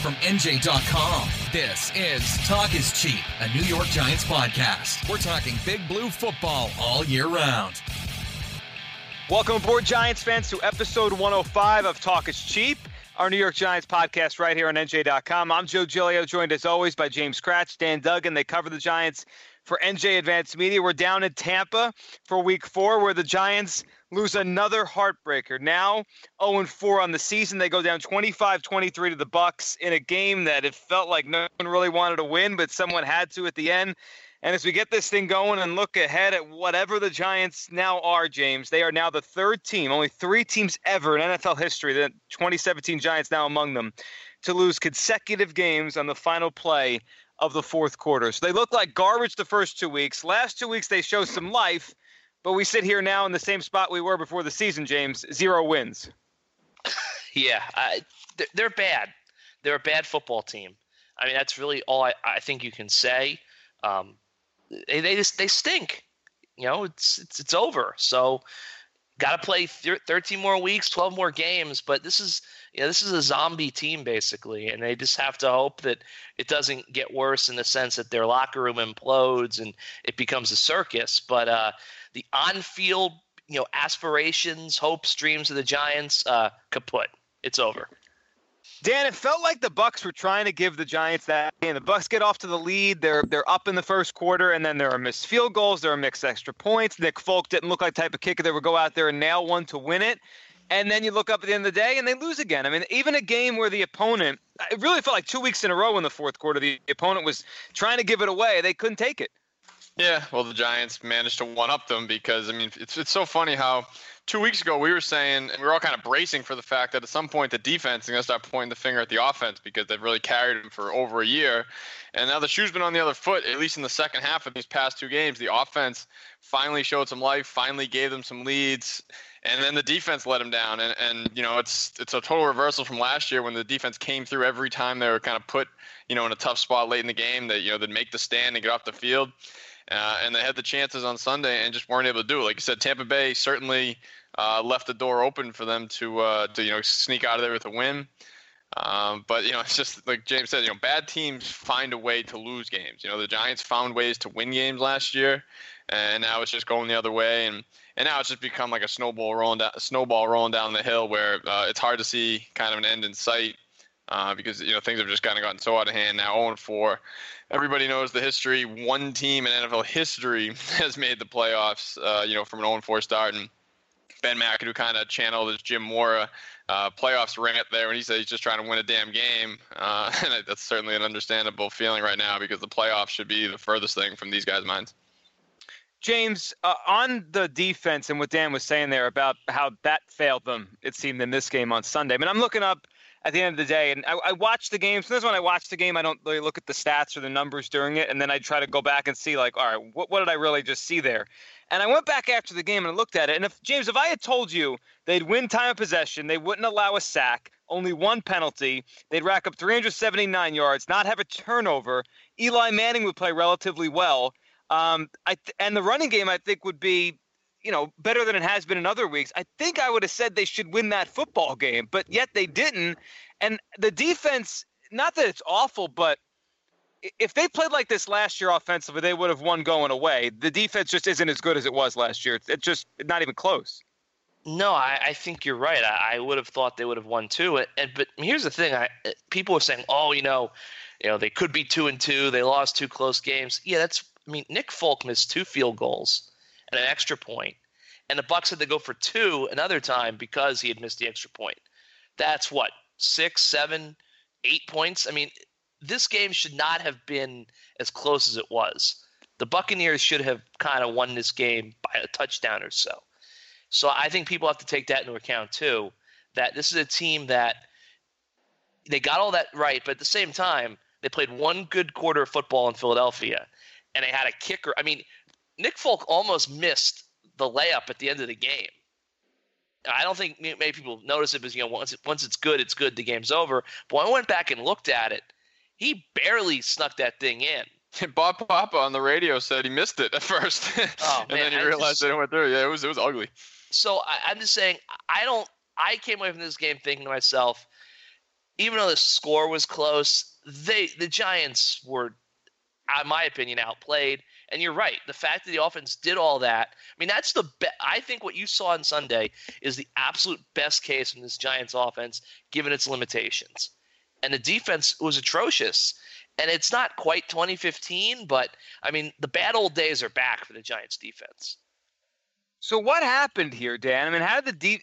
from NJ.com. This is Talk is Cheap, a New York Giants podcast. We're talking big blue football all year round. Welcome aboard, Giants fans, to episode 105 of Talk is Cheap, our New York Giants podcast right here on NJ.com. I'm Joe Giglio, joined as always by James Kratch, Dan Duggan. They cover the Giants for NJ Advanced Media. We're down in Tampa for week four, where the Giants lose another heartbreaker. Now 0 4 on the season. They go down 25 23 to the Bucs in a game that it felt like no one really wanted to win, but someone had to at the end. And as we get this thing going and look ahead at whatever the Giants now are, James, they are now the third team, only three teams ever in NFL history, the 2017 Giants now among them, to lose consecutive games on the final play of the fourth quarter. So they look like garbage the first two weeks. Last two weeks, they show some life, but we sit here now in the same spot we were before the season, James. Zero wins. yeah, they're bad. They're a bad football team. I mean, that's really all I, I think you can say. Um, they they just they stink. You know, it's it's it's over. So got to play 13 more weeks, 12 more games, but this is you know, this is a zombie team basically, and they just have to hope that it doesn't get worse in the sense that their locker room implodes and it becomes a circus. But uh, the on-field, you know, aspirations, hopes, dreams of the Giants, uh, kaput. It's over. Dan, it felt like the Bucs were trying to give the Giants that. And the Bucs get off to the lead. They're they're up in the first quarter, and then there are missed field goals. There are mixed extra points. Nick Folk didn't look like the type of kicker that would go out there and nail one to win it. And then you look up at the end of the day, and they lose again. I mean, even a game where the opponent, it really felt like two weeks in a row in the fourth quarter, the opponent was trying to give it away. They couldn't take it. Yeah, well, the Giants managed to one up them because I mean, it's it's so funny how two weeks ago we were saying and we were all kind of bracing for the fact that at some point the defense is going to start pointing the finger at the offense because they've really carried them for over a year, and now the shoe's been on the other foot. At least in the second half of these past two games, the offense finally showed some life, finally gave them some leads, and then the defense let them down. And and you know it's it's a total reversal from last year when the defense came through every time they were kind of put you know in a tough spot late in the game that you know they'd make the stand and get off the field. Uh, and they had the chances on Sunday and just weren't able to do it. Like you said, Tampa Bay certainly uh, left the door open for them to uh, to you know sneak out of there with a win. Um, but you know, it's just like James said. You know, bad teams find a way to lose games. You know, the Giants found ways to win games last year, and now it's just going the other way. And and now it's just become like a snowball rolling down, snowball rolling down the hill, where uh, it's hard to see kind of an end in sight. Uh, because you know things have just kind of gotten so out of hand now. 0 4. Everybody knows the history. One team in NFL history has made the playoffs. Uh, you know, from an 0 4 start, and Ben McAdoo kind of channeled his Jim Mora uh, playoffs rant there when he said he's just trying to win a damn game. Uh, and that's certainly an understandable feeling right now because the playoffs should be the furthest thing from these guys' minds. James, uh, on the defense and what Dan was saying there about how that failed them, it seemed in this game on Sunday. I mean, I'm looking up at the end of the day, and I, I watch the game. Sometimes when I watch the game, I don't really look at the stats or the numbers during it, and then I try to go back and see, like, all right, what, what did I really just see there? And I went back after the game and I looked at it. And if James, if I had told you they'd win time of possession, they wouldn't allow a sack, only one penalty, they'd rack up 379 yards, not have a turnover. Eli Manning would play relatively well. Um, I th- and the running game I think would be, you know, better than it has been in other weeks. I think I would have said they should win that football game, but yet they didn't. And the defense, not that it's awful, but if they played like this last year offensively, they would have won going away. The defense just isn't as good as it was last year. It's just not even close. No, I, I think you're right. I, I, would have thought they would have won too. And, but here's the thing: I, eh, people are saying, "Oh, you know, you know, they could be two and two. They lost two close games." Yeah, that's. I mean, Nick Folk missed two field goals and an extra point, and the Bucs had to go for two another time because he had missed the extra point. That's what six, seven, eight points. I mean, this game should not have been as close as it was. The Buccaneers should have kind of won this game by a touchdown or so. So I think people have to take that into account too. That this is a team that they got all that right, but at the same time, they played one good quarter of football in Philadelphia, and they had a kicker. I mean, Nick Folk almost missed the layup at the end of the game. I don't think many people notice it because you know once it, once it's good, it's good. The game's over. But when I went back and looked at it, he barely snuck that thing in. Bob Papa on the radio said he missed it at first, oh, and man, then he realized just, it went through. Yeah, it was it was ugly. So I, I'm just saying, I don't. I came away from this game thinking to myself, even though the score was close, they the Giants were, in my opinion, outplayed. And you're right. The fact that the offense did all that, I mean, that's the best. I think what you saw on Sunday is the absolute best case from this Giants offense, given its limitations. And the defense was atrocious. And it's not quite 2015, but I mean, the bad old days are back for the Giants defense. So what happened here, Dan? I mean, how did the deep?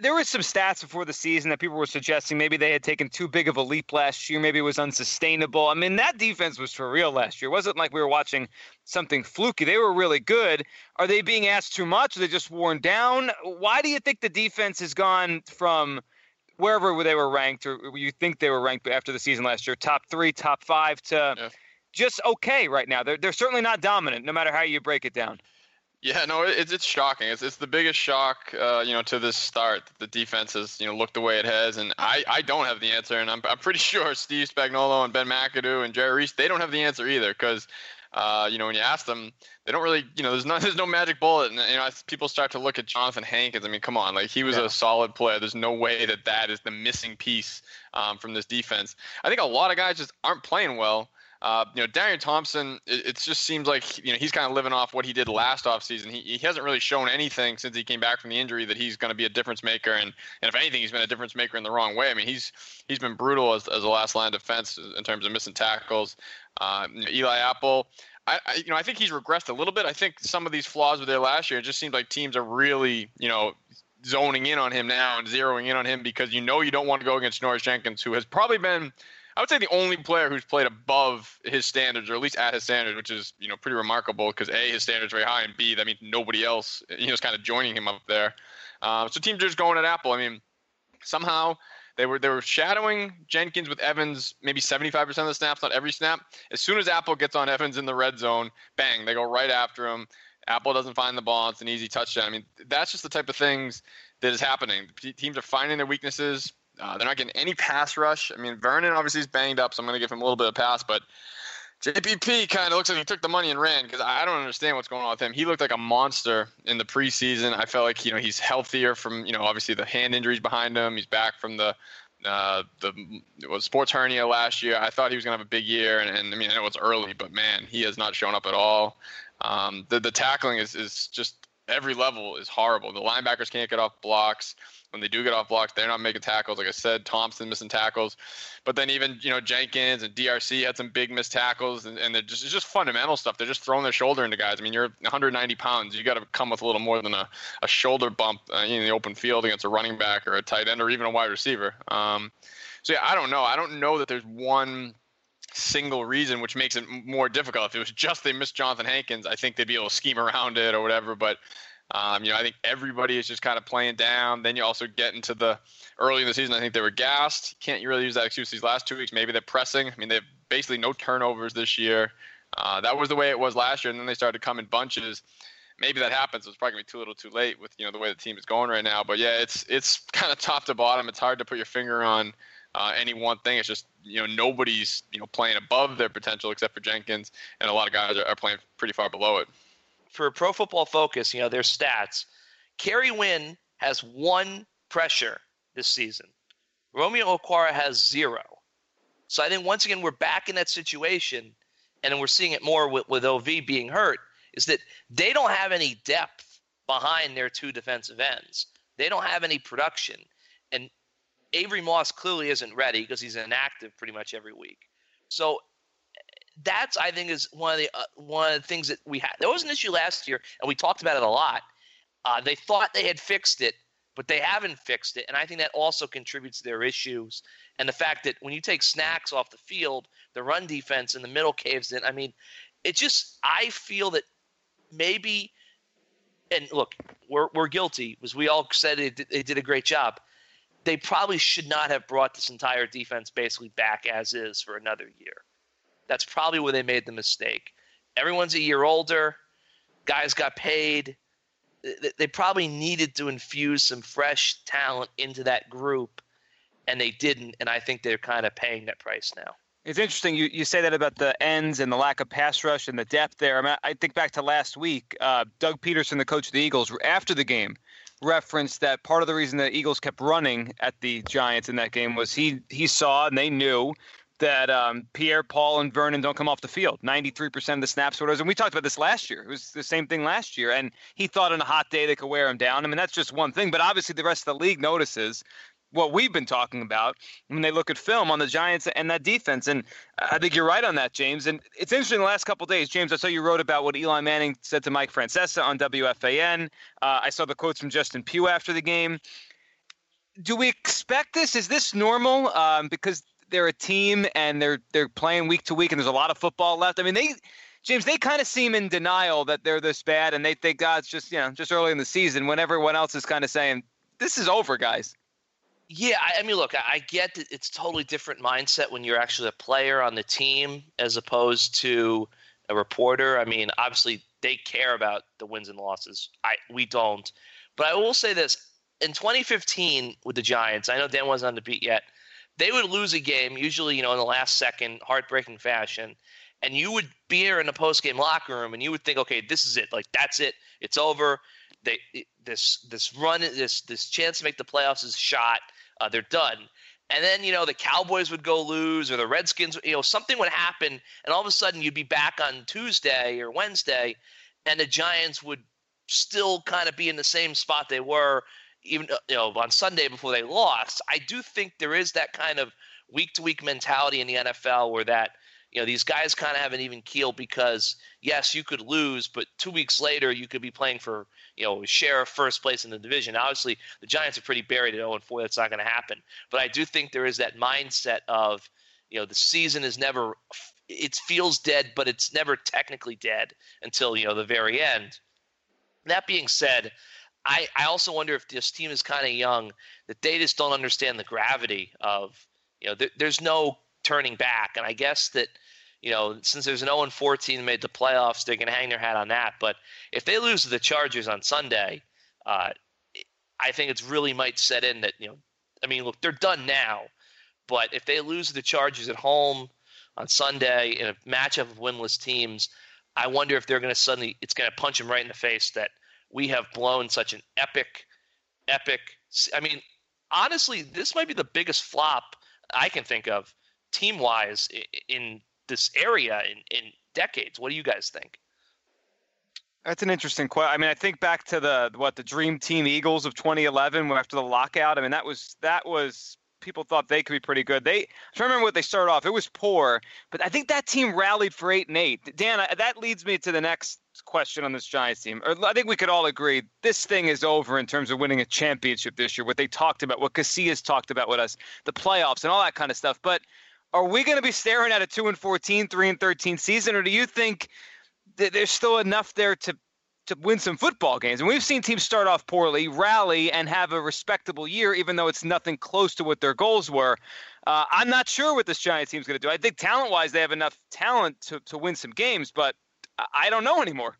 There were some stats before the season that people were suggesting maybe they had taken too big of a leap last year. Maybe it was unsustainable. I mean, that defense was for real last year. It wasn't like we were watching something fluky. They were really good. Are they being asked too much? Are they just worn down? Why do you think the defense has gone from wherever they were ranked, or you think they were ranked after the season last year, top three, top five, to yeah. just okay right now? They're they're certainly not dominant, no matter how you break it down. Yeah, no, it's it's shocking. It's it's the biggest shock, uh, you know, to this start. The defense has, you know, looked the way it has, and I, I don't have the answer, and I'm I'm pretty sure Steve Spagnuolo and Ben McAdoo and Jerry Reese they don't have the answer either, because, uh, you know, when you ask them, they don't really, you know, there's no there's no magic bullet, and you know, people start to look at Jonathan Hankins. I mean, come on, like he was yeah. a solid player. There's no way that that is the missing piece um, from this defense. I think a lot of guys just aren't playing well. Uh, you know, Darian Thompson, it, it, just seems like you know he's kind of living off what he did last offseason. He, he hasn't really shown anything since he came back from the injury that he's going to be a difference maker. And, and if anything, he's been a difference maker in the wrong way. I mean, he's he's been brutal as, as a last line defense in terms of missing tackles. Uh, you know, Eli Apple. I, I, you know I think he's regressed a little bit. I think some of these flaws were there last year. It just seems like teams are really you know zoning in on him now and zeroing in on him because you know you don't want to go against Janoris Jenkins, who has probably been I would say the only player who's played above his standards, or at least at his standards, which is you know pretty remarkable because a his standards very high, and b that means nobody else you know is kind of joining him up there. Um, so teams are just going at Apple. I mean, somehow they were they were shadowing Jenkins with Evans maybe 75% of the snaps, not every snap. As soon as Apple gets on Evans in the red zone, bang, they go right after him. Apple doesn't find the ball. It's an easy touchdown. I mean, that's just the type of things that is happening. Teams are finding their weaknesses. Uh, they're not getting any pass rush. I mean, Vernon obviously is banged up, so I'm going to give him a little bit of pass, but JPP kind of looks like he took the money and ran because I don't understand what's going on with him. He looked like a monster in the preseason. I felt like you know he's healthier from you know obviously the hand injuries behind him. He's back from the uh, the was sports hernia last year. I thought he was gonna have a big year, and, and I mean I know it's early, but man, he has not shown up at all. Um, the the tackling is is just every level is horrible. The linebackers can't get off blocks when they do get off blocks, they're not making tackles. Like I said, Thompson missing tackles, but then even you know Jenkins and DRC had some big missed tackles, and, and they're just it's just fundamental stuff. They're just throwing their shoulder into guys. I mean, you're 190 pounds, you got to come with a little more than a, a shoulder bump uh, in the open field against a running back or a tight end or even a wide receiver. Um, so yeah, I don't know. I don't know that there's one single reason which makes it more difficult. If it was just they missed Jonathan Hankins, I think they'd be able to scheme around it or whatever. But um, you know, I think everybody is just kind of playing down. Then you also get into the early in the season. I think they were gassed. Can't you really use that excuse these last two weeks? Maybe they're pressing. I mean, they have basically no turnovers this year. Uh, that was the way it was last year, and then they started to come in bunches. Maybe that happens. It's probably gonna be too little, too late with you know the way the team is going right now. But yeah, it's it's kind of top to bottom. It's hard to put your finger on uh, any one thing. It's just you know nobody's you know playing above their potential except for Jenkins, and a lot of guys are, are playing pretty far below it for a Pro Football Focus, you know, their stats, Kerry Wynn has one pressure this season. Romeo Okwara has zero. So I think once again we're back in that situation, and we're seeing it more with, with OV being hurt, is that they don't have any depth behind their two defensive ends. They don't have any production. And Avery Moss clearly isn't ready because he's inactive pretty much every week. So that's I think is one of the uh, one of the things that we had. There was an issue last year, and we talked about it a lot. Uh, they thought they had fixed it, but they haven't fixed it, and I think that also contributes to their issues. And the fact that when you take snacks off the field, the run defense in the middle caves in. I mean, it just I feel that maybe. And look, we're we're guilty because we all said did, they did a great job. They probably should not have brought this entire defense basically back as is for another year. That's probably where they made the mistake. Everyone's a year older. Guys got paid. They probably needed to infuse some fresh talent into that group, and they didn't. And I think they're kind of paying that price now. It's interesting you, you say that about the ends and the lack of pass rush and the depth there. I, mean, I think back to last week. Uh, Doug Pederson, the coach of the Eagles, after the game, referenced that part of the reason the Eagles kept running at the Giants in that game was he he saw and they knew that um, Pierre-Paul, and Vernon don't come off the field. 93% of the snaps were those. And we talked about this last year. It was the same thing last year. And he thought on a hot day they could wear him down. I mean, that's just one thing. But obviously, the rest of the league notices what we've been talking about when they look at film on the Giants and that defense. And I think you're right on that, James. And it's interesting the last couple days, James, I saw you wrote about what Eli Manning said to Mike Francesa on WFAN. Uh, I saw the quotes from Justin Pugh after the game. Do we expect this? Is this normal? Um, because they're a team and they're they're playing week to week and there's a lot of football left. I mean, they James, they kind of seem in denial that they're this bad and they think ah, God's just, you know, just early in the season when everyone else is kind of saying, This is over, guys. Yeah, I, mean, look, I, I get that it's totally different mindset when you're actually a player on the team as opposed to a reporter. I mean, obviously they care about the wins and losses. I we don't. But I will say this: in 2015 with the Giants, I know Dan wasn't on the beat yet. They would lose a game, usually you know in the last second, heartbreaking fashion, and you would be here in the post game locker room, and you would think, okay, this is it. Like that's it. It's over. They this this run this this chance to make the playoffs is shot uh, they're done. And then, you know, the Cowboys would go lose or the Redskins, you know, something would happen. And all of a sudden you'd be back on Tuesday or Wednesday and the Giants would still kind of be in the same spot they were even, uh, you know, on Sunday before they lost. I do think there is that kind of week to week mentality in the NFL where that, you know, these guys kind of have an even keel because, yes, you could lose, but two weeks later you could be playing for, you know, share of first place in the division. Obviously, the Giants are pretty buried at 0 and 4. That's not going to happen. But I do think there is that mindset of, you know, the season is never, it feels dead, but it's never technically dead until, you know, the very end. That being said, I, I also wonder if this team is kind of young that they just don't understand the gravity of, you know, there, there's no turning back. And I guess that you know, since there's an 0 14 made the playoffs, going to hang their hat on that. But if they lose to the Chargers on Sunday, uh, I think it's really might set in that, you know, I mean, look, they're done now. But if they lose to the Chargers at home on Sunday in a matchup of winless teams, I wonder if they're going to suddenly, it's going to punch them right in the face that we have blown such an epic, epic. I mean, honestly, this might be the biggest flop I can think of team wise in this area in, in decades. What do you guys think? That's an interesting question. I mean, I think back to the what the Dream Team Eagles of 2011 after the lockout. I mean, that was that was people thought they could be pretty good. They I remember what they started off. It was poor, but I think that team rallied for eight and eight. Dan, that leads me to the next question on this Giants team. I think we could all agree this thing is over in terms of winning a championship this year. What they talked about, what Casillas talked about with us, the playoffs and all that kind of stuff. But are we going to be staring at a 2 and 14, 3 and 13 season or do you think that there's still enough there to to win some football games? And we've seen teams start off poorly, rally and have a respectable year even though it's nothing close to what their goals were. Uh, I'm not sure what this Giants team's going to do. I think talent-wise they have enough talent to to win some games, but I don't know anymore.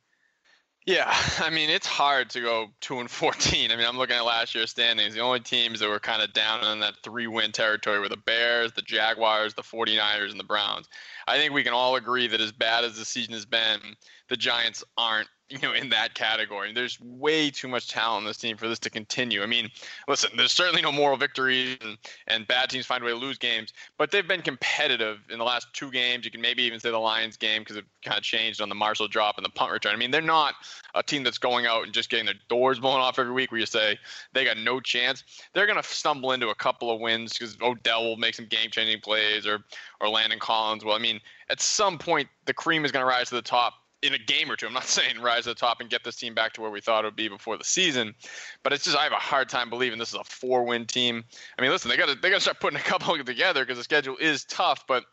Yeah, I mean it's hard to go two and fourteen. I mean I'm looking at last year's standings. The only teams that were kind of down in that three-win territory were the Bears, the Jaguars, the 49ers, and the Browns. I think we can all agree that as bad as the season has been, the Giants aren't you know, in that category. There's way too much talent in this team for this to continue. I mean, listen, there's certainly no moral victories and, and bad teams find a way to lose games, but they've been competitive in the last two games. You can maybe even say the Lions game because it kind of changed on the Marshall drop and the punt return. I mean, they're not a team that's going out and just getting their doors blown off every week where you say they got no chance. They're going to stumble into a couple of wins because Odell will make some game changing plays or, or Landon Collins. Well, I mean, at some point, the cream is going to rise to the top in a game or two. I'm not saying rise to the top and get this team back to where we thought it would be before the season, but it's just I have a hard time believing this is a four-win team. I mean, listen, they got to they got to start putting a couple together because the schedule is tough. But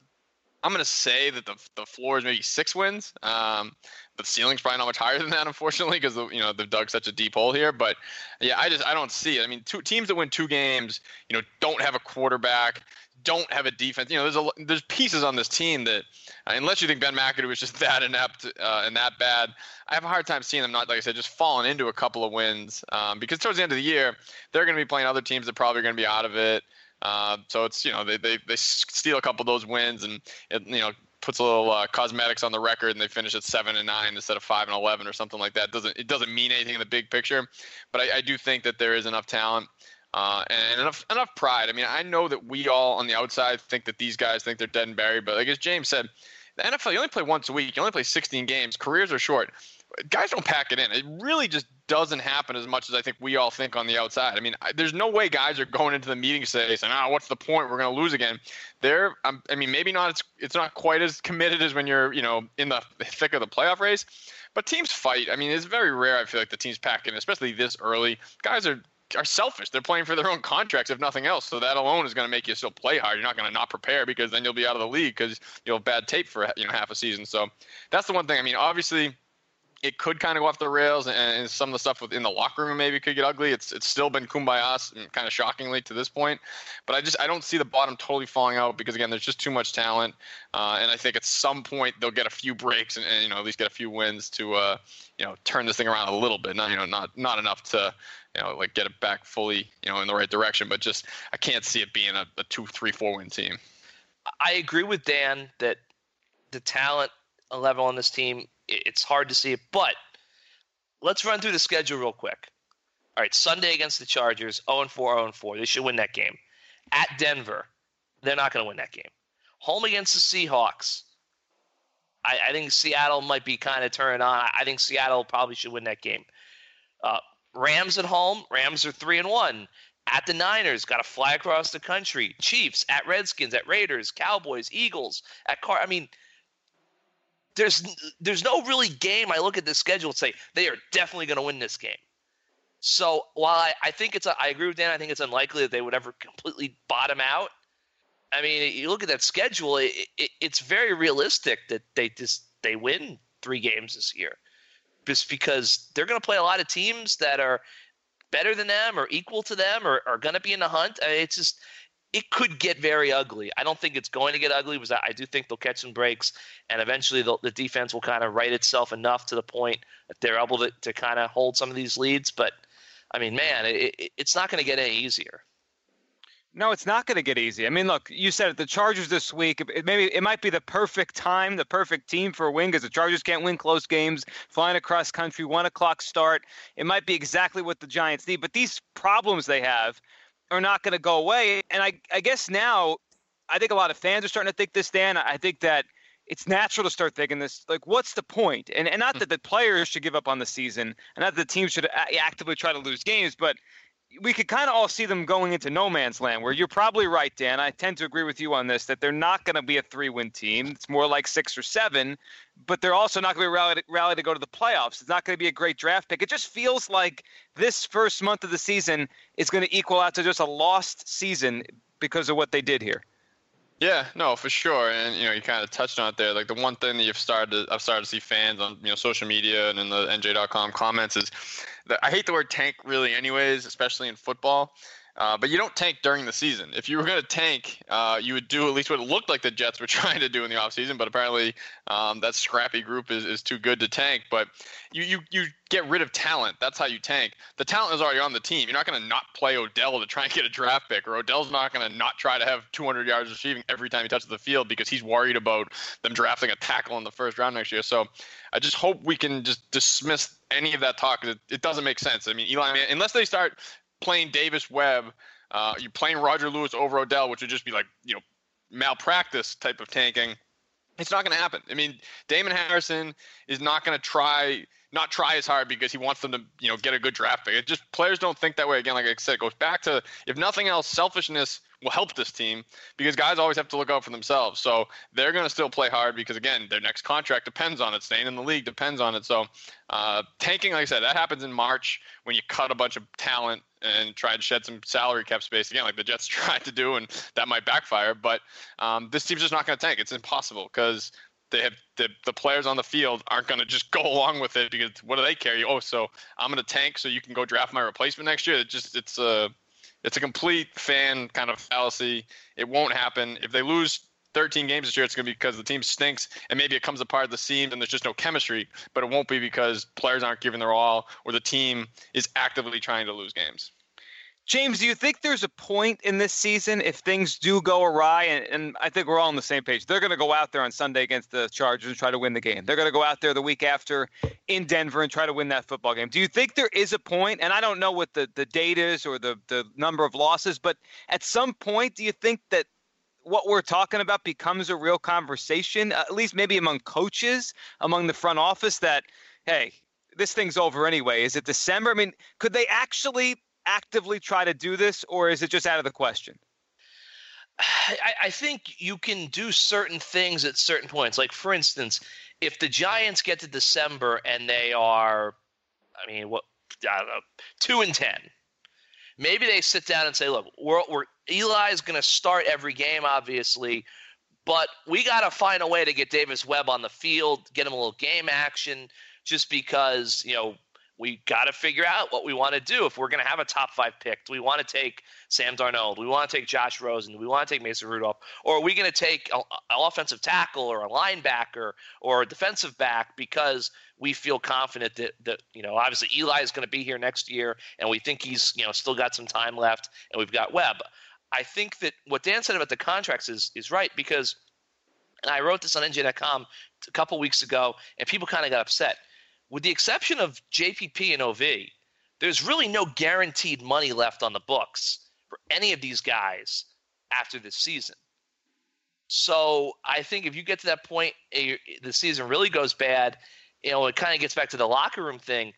I'm to say that the the floor is maybe six wins. Um, the ceiling's probably not much higher than that, unfortunately, because you know they've dug such a deep hole here. But yeah, I just I don't see it. I mean, two teams that win two games, you know, don't have a quarterback don't have a defense. You know, there's a there's pieces on this team that, uh, unless you think Ben McAdoo is just that inept uh, and that bad, I have a hard time seeing them not, like I said, just falling into a couple of wins. Um, because towards the end of the year, they're going to be playing other teams that probably are going to be out of it. Uh, so it's you know they, they they steal a couple of those wins and it, you know puts a little uh, cosmetics on the record and they finish at seven and nine instead of five and eleven or something like that. Doesn't it doesn't mean anything in the big picture, but I, I do think that there is enough talent. Uh, and enough enough pride. I mean, I know that we all on the outside think that these guys think they're dead and buried, but like as James said, the NFL you only play once a week. You only play 16 games. Careers are short guys don't pack it in. It really just doesn't happen as much as I think we all think on the outside. I mean, I, there's no way guys are going into the meeting today saying, "Ah, what's the point? We're going to lose again." They're, um, I mean, maybe not. It's it's not quite as committed as when you're, you know, in the thick of the playoff race. But teams fight. I mean, it's very rare. I feel like the teams pack in, especially this early. Guys are are selfish. They're playing for their own contracts, if nothing else. So that alone is going to make you still play hard. You're not going to not prepare because then you'll be out of the league because you'll have bad tape for you know half a season. So that's the one thing. I mean, obviously it could kind of go off the rails, and, and, some of the stuff within the locker room maybe could get ugly. It's it's still been kumbaya, kind of shockingly to this point. But I just I don't see the bottom totally falling out because again, there's just too much talent, uh, and I think at some point they'll get a few breaks and, and you know at least get a few wins to uh, you know turn this thing around a little bit. Not you know not not enough to you know like get it back fully you know in the right direction, but just I can't see it being a, a two three four win team. I agree with Dan that the talent level on this team it's hard to see it. But let's run through the schedule real quick. All right, Sunday against the Chargers, 0 4, 0 4. They should win that game. At Denver, they're not going to win that game. Home against the Seahawks. I, I think Seattle might be kind of turning on. I think Seattle probably should win that game. Uh, Rams at home. Rams are three and one. At the Niners, got to fly across the country. Chiefs at Redskins, at Raiders, Cowboys, Eagles, at Car. I mean, there's there's no really game I look at the schedule and say they are definitely going to win this game. So while I, I think it's I agree with Dan, I think it's unlikely that they would ever completely bottom out. I mean, you look at that schedule; it, it, it's very realistic that they just they win three games this year, just because they're going to play a lot of teams that are better than them or equal to them or are going to be in the hunt. I mean, it's just it could get very ugly. I don't think it's going to get ugly because I do think they'll catch some breaks and eventually the defense will kind of right itself enough to the point that they're able to, to kind of hold some of these leads. But I mean, man, it, it, it's not going to get any easier. No, it's not going to get easy. I mean, look, you said it, the Chargers this week. It maybe it might be the perfect time, the perfect team for a win because the Chargers can't win close games, flying across country, one o'clock start. It might be exactly what the Giants need. But these problems they have are not going to go away. And I, I guess now, I think a lot of fans are starting to think this, Dan. I think that it's natural to start thinking this like what's the point? and, and not hmm. that the players should give up on the season and not that the team should uh, actively try to lose games but we could kind of all see them going into no man's land where you're probably right dan. I tend to agree with you on this that they're not going to be a three win team. It's more like six or seven but they're also not going to be rally, rally to go to the playoffs. It's not going to be a great draft pick. It just feels like this first month of the season is going to equal out to just a lost season because of what they did here. Yeah, no, for sure. And you know, you kind of touched on it there. Like the one thing that you've started, to, I've started to see fans on you know social media and in the NJ.com comments is I hate the word tank really, anyways, especially in football. Uh, but you don't tank during the season. If you were going to tank, uh, you would do at least what it looked like the Jets were trying to do in the offseason. But apparently, um, that scrappy group is, is too good to tank. But you, you, you get rid of talent. That's how you tank. The talent is already on the team. You're not going to not play Odell to try and get a draft pick, or Odell's not going to not try to have 200 yards receiving every time he touches the field because he's worried about them drafting a tackle in the first round next year. So I just hope we can just dismiss any of that talk. It, it doesn't make sense. I mean, Eli, unless they start playing Davis Webb, uh, you're playing Roger Lewis over Odell, which would just be like you know malpractice type of tanking. It's not going to happen. I mean, Damon Harrison is not going to try not try as hard because he wants them to you know get a good draft pick. It just players don't think that way. Again, like I said, it goes back to if nothing else, selfishness will help this team because guys always have to look out for themselves. So they're going to still play hard because again, their next contract depends on it. Staying in the league depends on it. So uh, tanking, like I said, that happens in March when you cut a bunch of talent and try to shed some salary cap space again, like the Jets tried to do, and that might backfire. But um, this team's just not going to tank. It's impossible because they have the, the players on the field aren't going to just go along with it because what do they care? Oh, so I'm going to tank so you can go draft my replacement next year. It just it's a it's a complete fan kind of fallacy. It won't happen. If they lose 13 games this year, it's going to be because the team stinks and maybe it comes apart at the seams and there's just no chemistry. But it won't be because players aren't giving their all or the team is actively trying to lose games. James, do you think there's a point in this season if things do go awry? And, and I think we're all on the same page. They're going to go out there on Sunday against the Chargers and try to win the game. They're going to go out there the week after in Denver and try to win that football game. Do you think there is a point? And I don't know what the, the date is or the, the number of losses, but at some point, do you think that what we're talking about becomes a real conversation, at least maybe among coaches, among the front office, that, hey, this thing's over anyway. Is it December? I mean, could they actually actively try to do this, or is it just out of the question? I, I, think you can do certain things at certain points. Like, for instance, if the Giants get to December and they are, I mean, what, I don't know, two and 10, maybe they sit down and say, look, we're, we're Eli's going to start every game, obviously, but we got to find a way to get Davis Webb on the field, get him a little game action, just because, you know, we got to figure out what we want to do if we're going to have a top five pick. Do we want to take Sam Darnold? Do we want to take Josh Rosen? Do we want to take Mason Rudolph? Or are we going to take an offensive tackle or a linebacker or a defensive back because we feel confident that, that you know, obviously Eli is going to be here next year and we think he's, you know, still got some time left and we've got Webb. I think that what Dan said about the contracts is, is right because and I wrote this on NJ.com a couple weeks ago and people kind of got upset with the exception of JPP and OV, there's really no guaranteed money left on the books for any of these guys after this season. So I think if you get to that point, eh, the season really goes bad. You know, it kind of gets back to the locker room thing.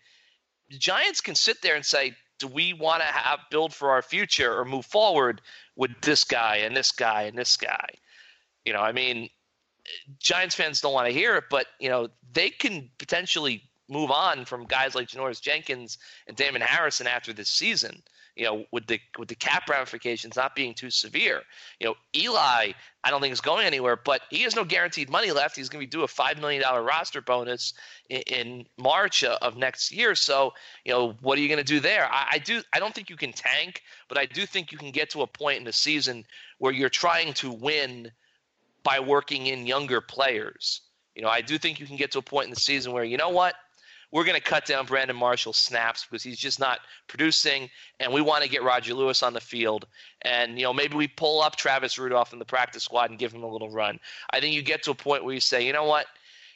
The Giants can sit there and say, "Do we want to have build for our future or move forward with this guy and this guy and this guy?" You know, I mean, Giants fans don't want to hear it, but you know, they can potentially move on from guys like Janoris Jenkins and Damon Harrison after this season. You know, with the with the cap ramifications not being too severe. You know, Eli, I don't think is going anywhere, but he has no guaranteed money left. He's going to be due a five million dollar roster bonus in, in, March uh, of next year. So, you know, what are you going to do there? I, I do. I don't think you can tank, but I do think you can get to a point in the season where you're trying to win by working in younger players. You know, I do think you can get to a point in the season where you know what we're going to cut down Brandon Marshall snaps because he's just not producing, and we want to get Roger Lewis on the field. And you know, maybe we pull up Travis Rudolph in the practice squad and give him a little run. I think you get to a point where you say, you know what,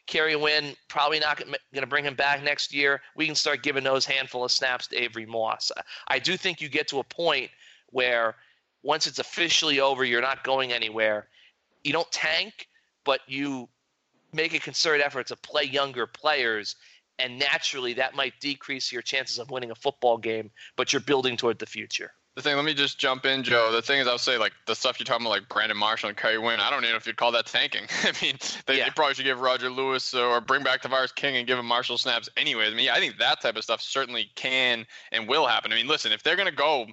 Kerry Wynn probably not going to bring him back next year. We can start giving those handful of snaps to Avery Moss. I do think you get to a point where once it's officially over, you're not going anywhere. You don't tank, but you make a concerted effort to play younger players and naturally that might decrease your chances of winning a football game, but you're building toward the future. The thing, let me just jump in, Joe. The thing is, I'll say like the stuff you're talking about, like Brandon Marshall and Kerry Wynn. I don't even know if you'd call that tanking. I mean, they, yeah. they, probably should give Roger Lewis or bring back Tavarres King and give him Marshall snaps anyways. I mean, I think that type of stuff certainly can and will happen. I mean, listen, if they're gonna go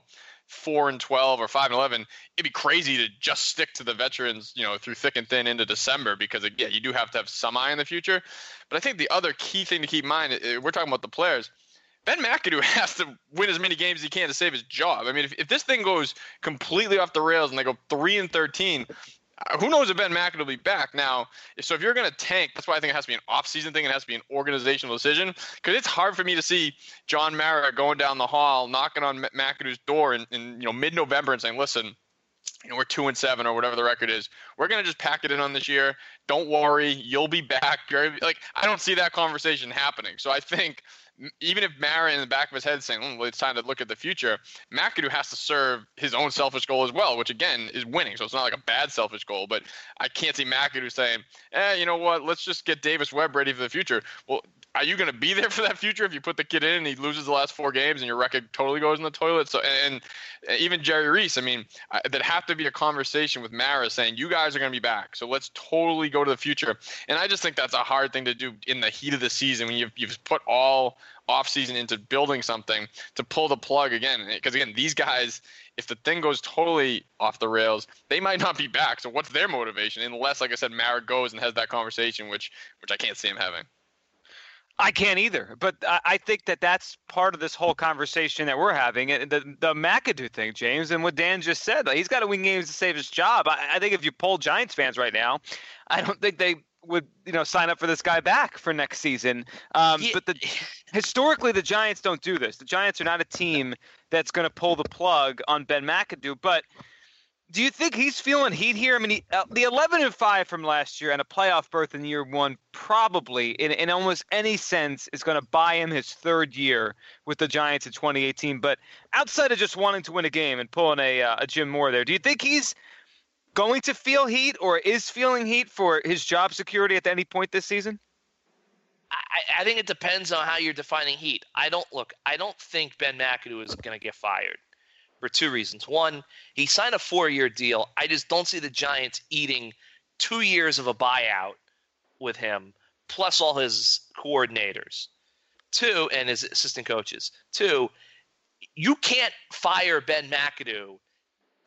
four and twelve or five and eleven, it'd be crazy to just stick to the veterans, you know, through thick and thin into December because again, you do have to have some eye in the future. But I think the other key thing to keep in mind, we're talking about the players. Ben McAdoo has to win as many games as he can to save his job. I mean, if, if this thing goes completely off the rails and they go three and thirteen, uh, who knows if Ben McAdoo will be back now? So if you're going to tank, that's why I think it has to be an off-season thing. It has to be an organizational decision because it's hard for me to see John Mara going down the hall, knocking on McAdoo's door in, in you know mid-November and saying, "Listen, you know, we're two and seven or whatever the record is. We're gonna just pack it in on this year. Don't worry, you'll be back. Like I don't see that conversation happening. So I think even if Mara in the back of his head saying, mm, "Well, it's time to look at the future," McAdoo has to serve his own selfish goal as well, which again is winning. So it's not like a bad selfish goal, but I can't see McAdoo saying, "Eh, you know what? Let's just get Davis Webb ready for the future." Well, are you going to be there for that future if you put the kid in and he loses the last four games and your record totally goes in the toilet? So and, and even Jerry Reese, I mean, I, that have to be a conversation with Mara saying you guys are going to be back, so let's totally go to the future. And I just think that's a hard thing to do in the heat of the season when you've you've put all offseason into building something to pull the plug again. Because again, these guys, if the thing goes totally off the rails, they might not be back. So what's their motivation? Unless, like I said, Mara goes and has that conversation, which which I can't see him having. I can't either, but I think that that's part of this whole conversation that we're having. The the McAdoo thing, James, and what Dan just said. Like, he's got to win games to save his job. I, I think if you poll Giants fans right now, I don't think they would you know sign up for this guy back for next season. Um, yeah. But the historically the Giants don't do this. The Giants are not a team that's going to pull the plug on Ben McAdoo. But do you think he's feeling heat here? I mean, he, uh, the 11 and 5 from last year and a playoff berth in year one probably, in, in almost any sense, is going to buy him his third year with the Giants in 2018. But outside of just wanting to win a game and pulling a, uh, a Jim Mora there, do you think he's going to feel heat or is feeling heat for his job security at any point this season? I, I think it depends on how you're defining heat. I don't look. I don't think Ben McAdoo is going to get fired for two reasons. One, he signed a four-year deal. I just don't see the Giants eating two years of a buyout with him, plus all his coordinators. Two, and his assistant coaches. Two, you can't fire Ben McAdoo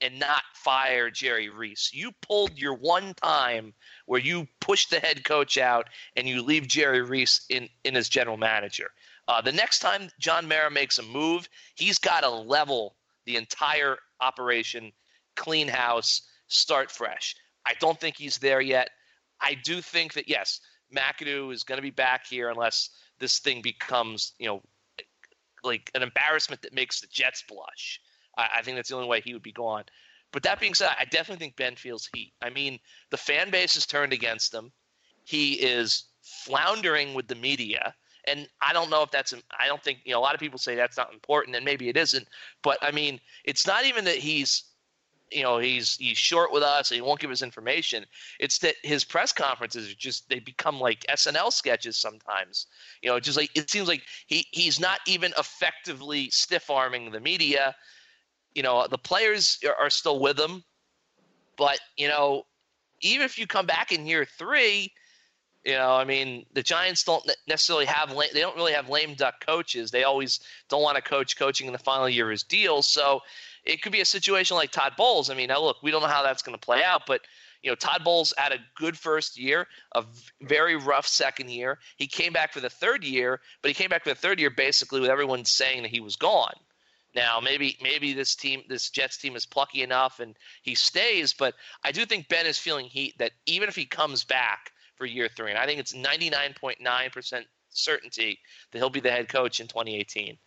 and not fire Jerry Reese. You pulled your one time where you push the head coach out and you leave Jerry Reese in, in as general manager. Uh, the next time John Mara makes a move, he's got to level the entire operation, clean house, start fresh. I don't think he's there yet. I do think that yes, McAdoo is going to be back here unless this thing becomes, you know, like an embarrassment that makes the Jets blush. I, I think that's the only way he would be gone. But that being said, I definitely think Ben feels heat. I mean, the fan base is turned against him. He is floundering with the media. And I don't know if that's, I don't think, you know, a lot of people say that's not important, and maybe it isn't. But I mean, it's not even that he's, you know, he's he's short with us and he won't give us information. It's that his press conferences are just they become like SNL sketches sometimes. You know, just like it seems like he he's not even effectively stiff arming the media you know the players are still with him, but you know even if you come back in year three, you know I mean the Giants don't necessarily have they don't really have lame duck coaches. They always don't want to coach coaching in the final year of his deal. So it could be a situation like Todd Bowles. I mean, now look, we don't know how that's going to play out, but you know, Todd Bowles had a good first year, a very rough second year. He came back for the third year, but he came back for the third year basically with everyone saying that he was gone. Now, maybe maybe this team, this Jets team, is plucky enough and he stays, but I do think Ben is feeling heat that even if he comes back for year three, and I think it's 99.9% certainty that he'll be the head coach in 2018.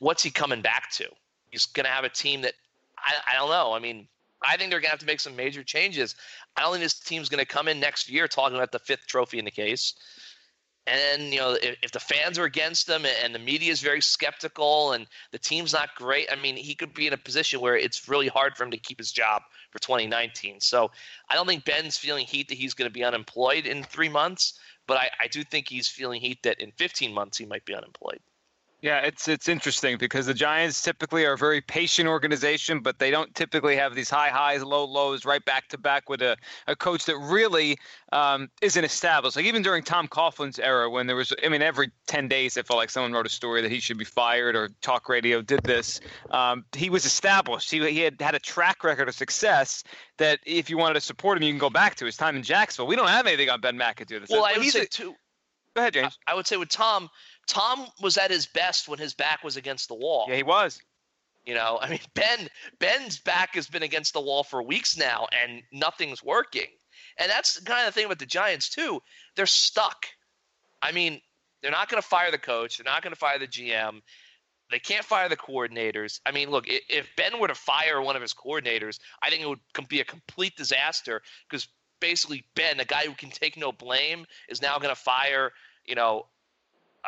What's he coming back to? He's going to have a team that I, I don't know. I mean, I think they're going to have to make some major changes. I don't think this team's going to come in next year talking about the fifth trophy in the case. And you know, if, if, the fans are against him and the media is very skeptical and the team's not great, I mean, he could be in a position where it's really hard for him to keep his job for 2019. So I don't think Ben's feeling heat that he's going to be unemployed in three months, but I, I do think he's feeling heat that in 15 months he might be unemployed. Yeah, it's it's interesting because the Giants typically are a very patient organization, but they don't typically have these high highs, low lows, right back to back with a, a coach that really um, isn't established. Like even during Tom Coughlin's era, when there was, I mean, every ten days it felt like someone wrote a story that he should be fired or talk radio did this. Um, he was established. He he had had a track record of success that if you wanted to support him, you can go back to his time in Jacksonville. We don't have anything on Ben McAdoo. Well, I would say a, too. Go ahead, James. I, I would say with Tom Tom was at his best when his back was against the wall. Yeah, he was. You know, I mean, Ben Ben's back has been against the wall for weeks now, and nothing's working. And that's the kind of the thing with the Giants too. They're stuck. I mean, they're not going to fire the coach. They're not going to fire the GM. They can't fire the coordinators. I mean, look, if Ben were to fire one of his coordinators, I think it would be a complete disaster because basically Ben, a guy who can take no blame, is now going to fire, you know,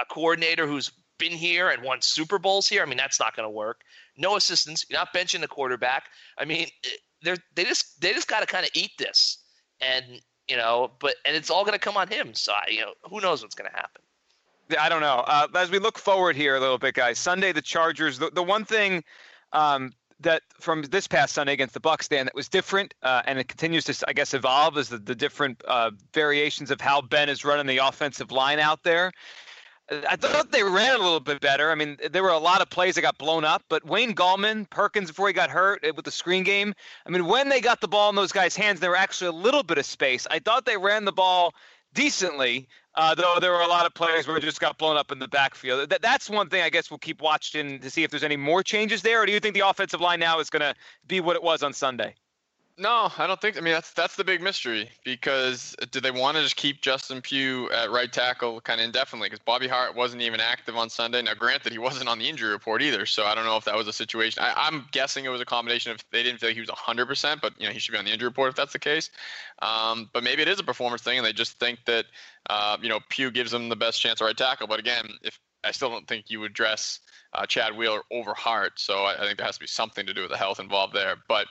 a coordinator who's been here and won Super Bowls here. I mean, that's not going to work. No assistants. You're not benching the quarterback. I mean, they're they just they just got to kind of eat this, and you know, but and it's all going to come on him. So you know, who knows what's going to happen. I don't know. Uh, as we look forward here a little bit, guys, Sunday the Chargers. The, the one thing um, that from this past Sunday against the Bucs, Dan, that was different, uh, and it continues to, I guess, evolve as the, the different uh, variations of how Ben is running the offensive line out there. I thought they ran a little bit better. I mean, there were a lot of plays that got blown up, but Wayne Gallman, Perkins before he got hurt eh, with the screen game. I mean, when they got the ball in those guys' hands, there were actually a little bit of space. I thought they ran the ball decently, uh, though there were a lot of players where it just got blown up in the backfield. That, that's one thing I guess we'll keep watching to see if there's any more changes there. Or do you think the offensive line now is going to be what it was on Sunday? No, I don't think. I mean, that's that's the big mystery because do they want to just keep Justin Pugh at right tackle kind of indefinitely? Because Bobby Hart wasn't even active on Sunday. Now, granted, he wasn't on the injury report either, so I don't know if that was a situation. I, am guessing it was a combination of they didn't feel like he was 100%, but you know he should be on the injury report if that's the case. Um, but maybe it is a performance thing, and they just think that uh, you know Pugh gives them the best chance at right tackle. But again, if I still don't think you would dress uh, Chad Wheeler over Hart, so I, I think there has to be something to do with the health involved there. But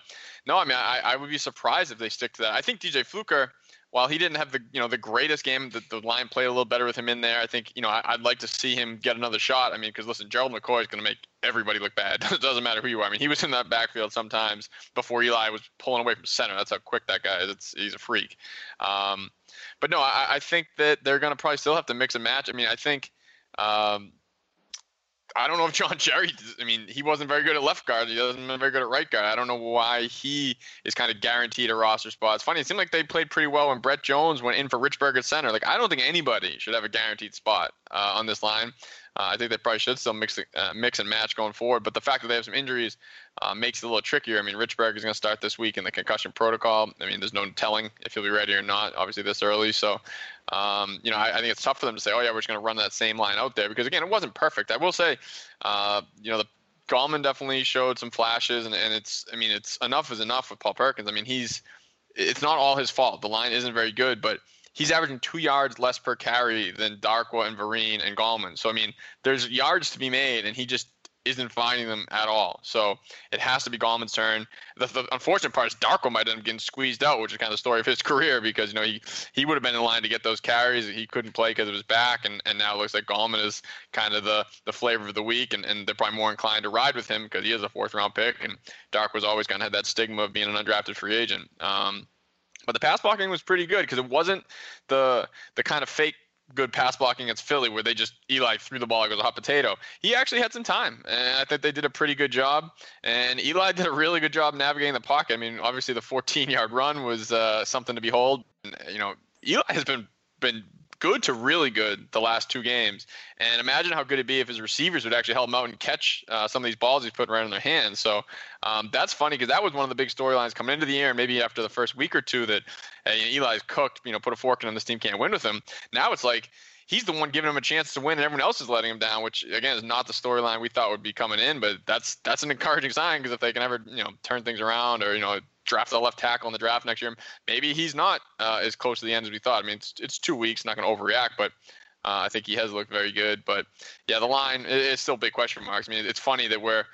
no, I mean, I, I would be surprised if they stick to that. I think DJ Fluker, while he didn't have the you know the greatest game, the, the line played a little better with him in there. I think you know I, would like to see him get another shot. I mean, because listen, Gerald McCoy is going to make everybody look bad. it doesn't matter who you are. I mean, he was in that backfield sometimes before Eli was pulling away from center. That's how quick that guy is. It's, he's a freak. Um, but no, I, I think that they're going to probably still have to mix and match. I mean, I think. Um, I don't know if John Jerry. I mean, he wasn't very good at left guard. He wasn't very good at right guard. I don't know why he is kind of guaranteed a roster spot. It's funny. It seemed like they played pretty well when Brett Jones went in for Richburg at center. Like I don't think anybody should have a guaranteed spot uh, on this line. Uh, I think they probably should still mix uh, mix and match going forward. But the fact that they have some injuries uh, makes it a little trickier. I mean, Richburg is going to start this week in the concussion protocol. I mean, there's no telling if he'll be ready or not. Obviously, this early, so um, you know, I, I, think it's tough for them to say, "Oh yeah, we're just going to run that same line out there," because again, it wasn't perfect. I will say, uh, you know, the Gallman definitely showed some flashes, and, and it's, I mean, it's enough is enough with Paul Perkins. I mean, he's, it's not all his fault. The line isn't very good, but he's averaging two yards less per carry than Darkwa and Vereen and Gallman. So I mean, there's yards to be made, and he just isn't finding them at all. So it has to be Gallman's turn. The, the unfortunate part is Darkwa might end up getting squeezed out, which is kind of the story of his career because you know he he would have been in line to get those carries. He couldn't play because of his back, and, and now it looks like Gallman is kind of the the flavor of the week, and, and they're probably more inclined to ride with him because he is a fourth round pick, and Darkwa always kind of had that stigma of being an undrafted free agent. Um, but the pass blocking was pretty good because it wasn't the the kind of fake good pass blocking against Philly where they just Eli threw the ball it was a hot potato. He actually had some time, and I think they did a pretty good job. And Eli did a really good job navigating the pocket. I mean, obviously the 14-yard run was uh, something to behold. And, you know, Eli has been been good to really good the last two games. And imagine how good it'd be if his receivers would actually help him out and catch uh, some of these balls he's putting right in their hands. So um, that's funny because that was one of the big storylines coming into the year, maybe after the first week or two that uh, Eli's cooked, you know, put a fork in him, this team can't win with him. Now it's like he's the one giving him a chance to win, and everyone else is letting him down. Which again is not the storyline we thought would be coming in, but that's that's an encouraging sign because if they can ever you know turn things around or you know draft a left tackle in the draft next year, maybe he's not uh, as close to the end as we thought. I mean, it's it's two weeks, not going to overreact, but. Uh, I think he has looked very good, but yeah, the line is still big question marks. I mean, it's funny that we're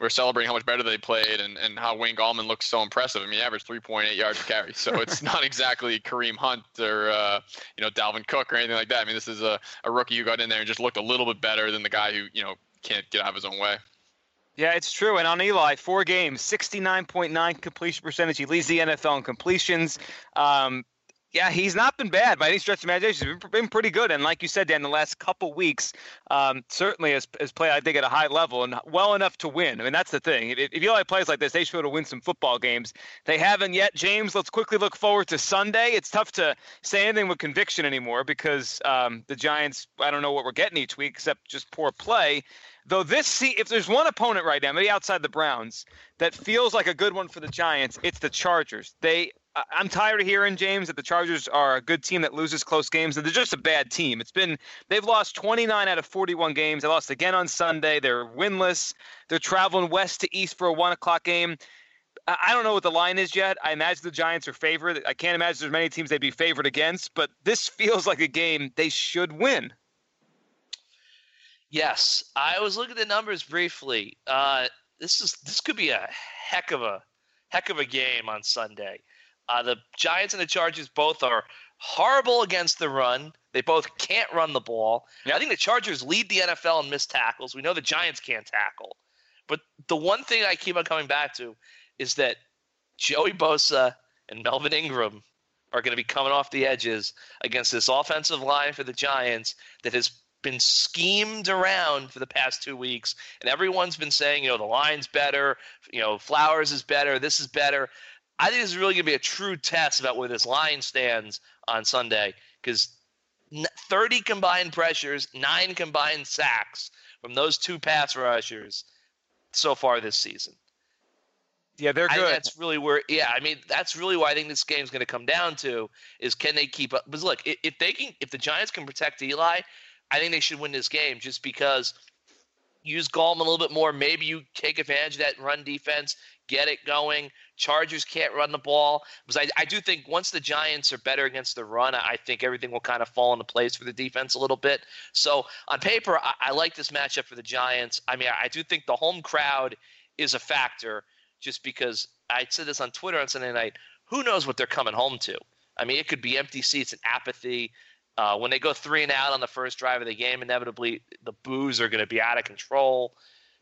we're celebrating how much better they played and, and how Wayne Gallman looks so impressive. I mean, he averaged 3.8 yards per carry, so it's not exactly Kareem Hunt or uh, you know Dalvin Cook or anything like that. I mean, this is a, a rookie who got in there and just looked a little bit better than the guy who you know can't get out of his own way. Yeah, it's true. And on Eli, four games, 69.9 completion percentage. He leads the NFL in completions. Um, yeah, he's not been bad by any stretch of imagination. He's been pretty good, and like you said, Dan, the last couple weeks, um, certainly has, has played, I think, at a high level and well enough to win. I mean, that's the thing. If, if Eli plays like this, they should be able to win some football games. They haven't yet. James, let's quickly look forward to Sunday. It's tough to say anything with conviction anymore because um, the Giants. I don't know what we're getting each week except just poor play. Though this, see, if there's one opponent right now, maybe outside the Browns, that feels like a good one for the Giants, it's the Chargers. They I'm tired of hearing James that the Chargers are a good team that loses close games, and they're just a bad team. It's been they've lost 29 out of 41 games. They lost again on Sunday. They're winless. They're traveling west to east for a one o'clock game. I don't know what the line is yet. I imagine the Giants are favored. I can't imagine there's many teams they'd be favored against, but this feels like a game they should win. Yes, I was looking at the numbers briefly. Uh, this is this could be a heck of a heck of a game on Sunday. Uh, the Giants and the Chargers both are horrible against the run. They both can't run the ball. I think the Chargers lead the NFL in missed tackles. We know the Giants can't tackle. But the one thing I keep on coming back to is that Joey Bosa and Melvin Ingram are going to be coming off the edges against this offensive line for the Giants that has been schemed around for the past two weeks. And everyone's been saying, you know, the line's better, you know, Flowers is better, this is better. I think this is really going to be a true test about where this line stands on Sunday because 30 combined pressures, nine combined sacks from those two pass rushers so far this season. Yeah, they're I good. that's really where. Yeah, I mean, that's really why I think this game's going to come down to is can they keep up? Because look, if they can, if the Giants can protect Eli, I think they should win this game just because use Gallman a little bit more. Maybe you take advantage of that run defense, get it going. Chargers can't run the ball because I, I do think once the Giants are better against the run, I think everything will kind of fall into place for the defense a little bit. So on paper, I, I like this matchup for the Giants. I mean, I do think the home crowd is a factor just because I said this on Twitter on Sunday night. Who knows what they're coming home to? I mean, it could be empty seats and apathy. Uh, when they go three and out on the first drive of the game, inevitably the boos are going to be out of control.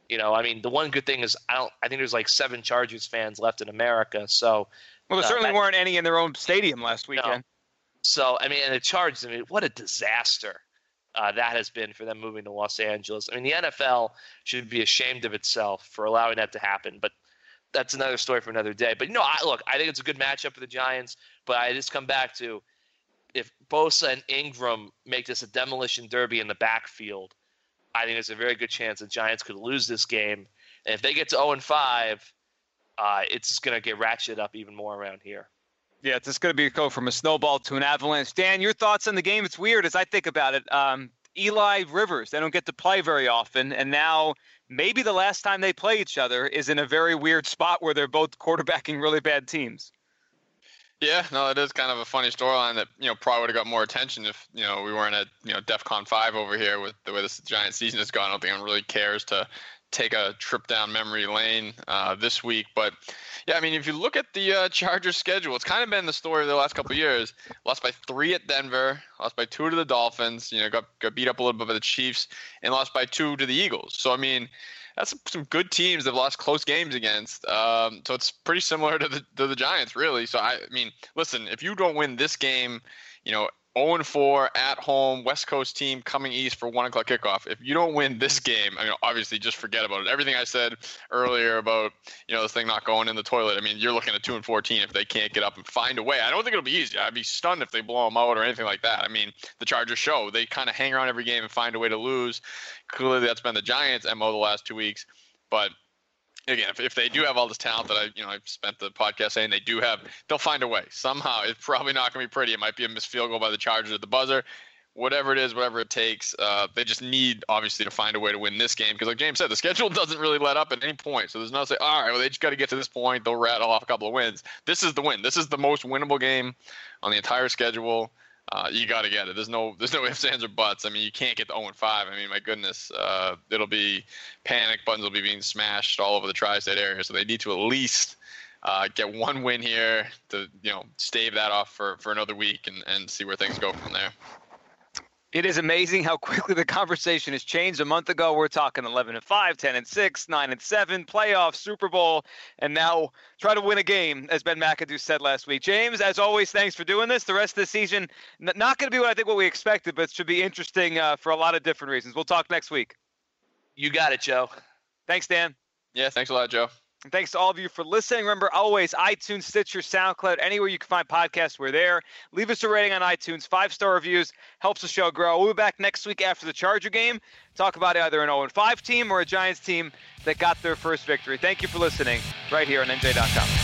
You know, I mean, the one good thing is I don't. I think there's like seven Chargers fans left in America, so well, there uh, certainly that- weren't any in their own stadium last weekend. so I mean, and the Chargers. I mean, what a disaster uh, that has been for them moving to Los Angeles. I mean, the NFL should be ashamed of itself for allowing that to happen. But that's another story for another day. But you know, I, look, I think it's a good matchup for the Giants. But I just come back to if Bosa and Ingram make this a demolition derby in the backfield, I think there's a very good chance the Giants could lose this game. And if they get to 0 and 5, uh, it's just going to get ratcheted up even more around here. Yeah, it's just going to be a go from a snowball to an avalanche. Dan, your thoughts on the game? It's weird as I think about it. Um, Eli Rivers, they don't get to play very often, and now maybe the last time they play each other is in a very weird spot where they're both quarterbacking really bad teams. Yeah, no, it is kind of a funny storyline that you know probably would have got more attention if you know we weren't at you know DefCon five over here with the way this giant season has gone. I don't think anyone really cares to take a trip down memory lane uh, this week. But yeah, I mean, if you look at the uh, Chargers schedule, it's kind of been the story of the last couple years. Lost by three at Denver, lost by two to the Dolphins. You know, got got beat up a little bit by the Chiefs, and lost by two to the Eagles. So I mean. That's some, good teams they've lost close games against. Um, so it's pretty similar to the to the Giants, really. So I, I mean, listen, if you don't win this game, you know, 0 and 4 at home, West Coast team coming east for one o'clock kickoff. If you don't win this game, I mean, obviously just forget about it. Everything I said earlier about you know this thing not going in the toilet. I mean, you're looking at two and 14 if they can't get up and find a way. I don't think it'll be easy. I'd be stunned if they blow them out or anything like that. I mean, the Chargers show they kind of hang around every game and find a way to lose. Clearly, that's been the Giants' mo the last two weeks, but again, if, if they do have all this talent that I, you know, I've spent the podcast saying they do have, they'll find a way somehow. It's probably not going to be pretty. It might be a missed field goal by the Chargers at the buzzer. Whatever it is, whatever it takes, uh, they just need obviously to find a way to win this game because, like James said, the schedule doesn't really let up at any point. So there's no say, all right, well they just got to get to this point. They'll rattle off a couple of wins. This is the win. This is the most winnable game on the entire schedule. Uh, you got to get it. There's no, there's no ifs, ands, or buts. I mean, you can't get the 0 5. I mean, my goodness, uh, it'll be panic buttons will be being smashed all over the tri-state area. So they need to at least uh, get one win here to, you know, stave that off for, for another week and, and see where things go from there. It is amazing how quickly the conversation has changed. A month ago, we're talking 11 and 5, 10 and 6, 9 and 7, playoffs, Super Bowl, and now try to win a game, as Ben McAdoo said last week. James, as always, thanks for doing this. The rest of the season, n- not going to be what I think what we expected, but it should be interesting uh, for a lot of different reasons. We'll talk next week. You got it, Joe. Thanks, Dan. Yeah, thanks a lot, Joe. And thanks to all of you for listening. Remember, always iTunes, Stitcher, SoundCloud, anywhere you can find podcasts, we're there. Leave us a rating on iTunes. Five star reviews helps the show grow. We'll be back next week after the Charger game. Talk about either an 0 5 team or a Giants team that got their first victory. Thank you for listening right here on NJ.com.